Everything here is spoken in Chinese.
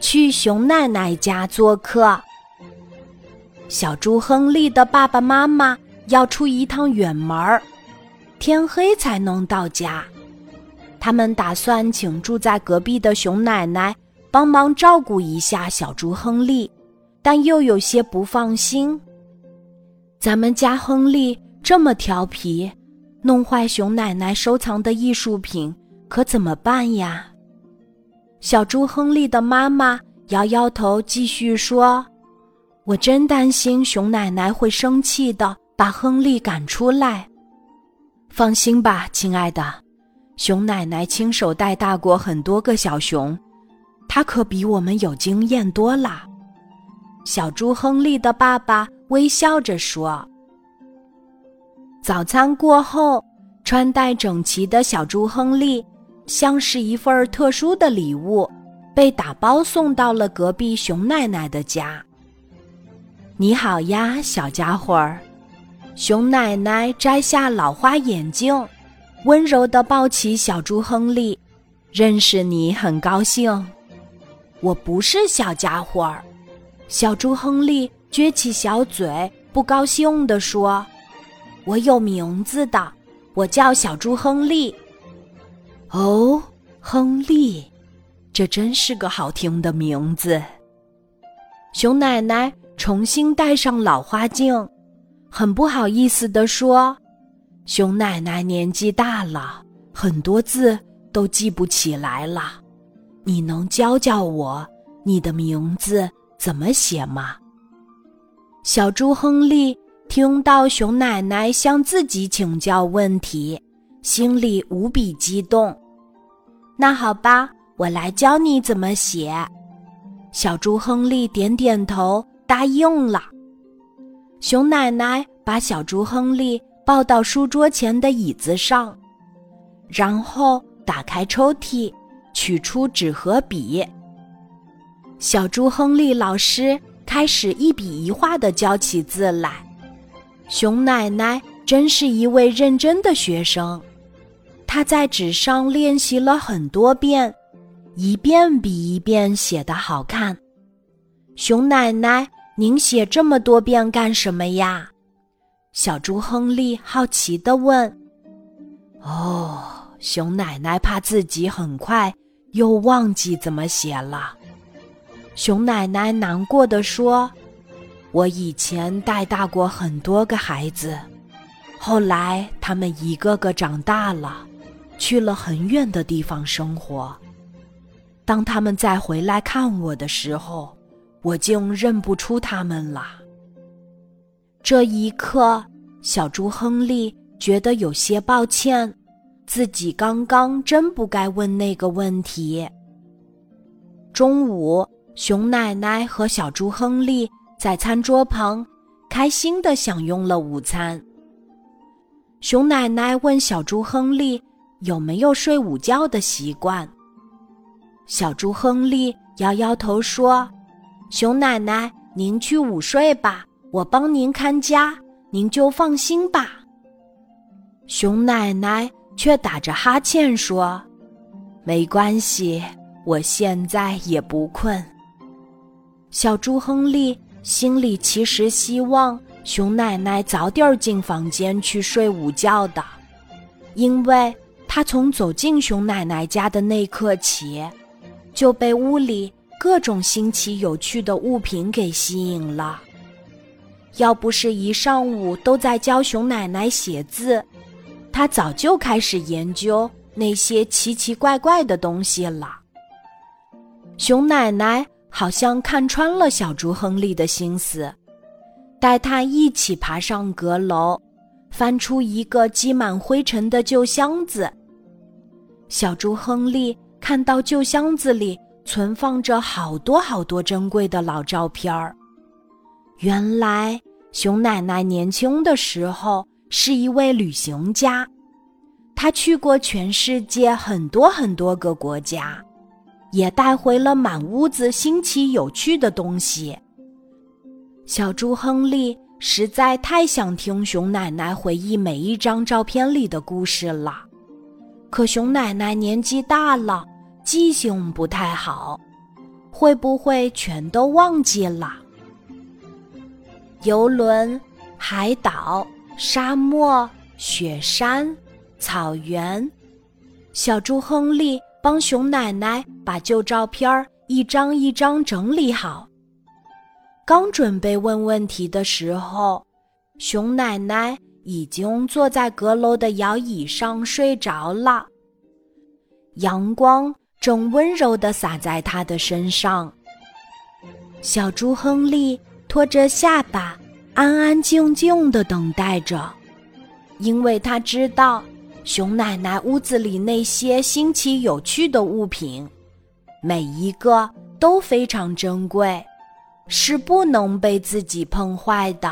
去熊奶奶家做客。小猪亨利的爸爸妈妈要出一趟远门儿，天黑才能到家。他们打算请住在隔壁的熊奶奶帮忙照顾一下小猪亨利，但又有些不放心。咱们家亨利这么调皮，弄坏熊奶奶收藏的艺术品，可怎么办呀？小猪亨利的妈妈摇摇头，继续说：“我真担心熊奶奶会生气的，把亨利赶出来。放心吧，亲爱的，熊奶奶亲手带大过很多个小熊，她可比我们有经验多了。”小猪亨利的爸爸微笑着说。早餐过后，穿戴整齐的小猪亨利。像是一份特殊的礼物，被打包送到了隔壁熊奶奶的家。你好呀，小家伙儿！熊奶奶摘下老花眼镜，温柔地抱起小猪亨利。认识你很高兴。我不是小家伙儿。小猪亨利撅起小嘴，不高兴地说：“我有名字的，我叫小猪亨利。”哦，亨利，这真是个好听的名字。熊奶奶重新戴上老花镜，很不好意思地说：“熊奶奶年纪大了，很多字都记不起来了。你能教教我你的名字怎么写吗？”小猪亨利听到熊奶奶向自己请教问题。心里无比激动。那好吧，我来教你怎么写。小猪亨利点点头，答应了。熊奶奶把小猪亨利抱到书桌前的椅子上，然后打开抽屉，取出纸和笔。小猪亨利老师开始一笔一画的教起字来。熊奶奶真是一位认真的学生。他在纸上练习了很多遍，一遍比一遍写得好看。熊奶奶，您写这么多遍干什么呀？小猪亨利好奇地问。哦，熊奶奶怕自己很快又忘记怎么写了。熊奶奶难过的说：“我以前带大过很多个孩子，后来他们一个个长大了。”去了很远的地方生活。当他们再回来看我的时候，我竟认不出他们了。这一刻，小猪亨利觉得有些抱歉，自己刚刚真不该问那个问题。中午，熊奶奶和小猪亨利在餐桌旁开心的享用了午餐。熊奶奶问小猪亨利。有没有睡午觉的习惯？小猪亨利摇摇头说：“熊奶奶，您去午睡吧，我帮您看家，您就放心吧。”熊奶奶却打着哈欠说：“没关系，我现在也不困。”小猪亨利心里其实希望熊奶奶早点进房间去睡午觉的，因为。他从走进熊奶奶家的那刻起，就被屋里各种新奇有趣的物品给吸引了。要不是一上午都在教熊奶奶写字，他早就开始研究那些奇奇怪怪的东西了。熊奶奶好像看穿了小猪亨利的心思，带他一起爬上阁楼，翻出一个积满灰尘的旧箱子。小猪亨利看到旧箱子里存放着好多好多珍贵的老照片儿。原来，熊奶奶年轻的时候是一位旅行家，她去过全世界很多很多个国家，也带回了满屋子新奇有趣的东西。小猪亨利实在太想听熊奶奶回忆每一张照片里的故事了。可熊奶奶年纪大了，记性不太好，会不会全都忘记了？游轮、海岛、沙漠、雪山、草原，小猪亨利帮熊奶奶把旧照片一张一张整理好。刚准备问问题的时候，熊奶奶已经坐在阁楼的摇椅上睡着了。阳光正温柔地洒在他的身上。小猪亨利托着下巴，安安静静地等待着，因为他知道熊奶奶屋子里那些新奇有趣的物品，每一个都非常珍贵。是不能被自己碰坏的。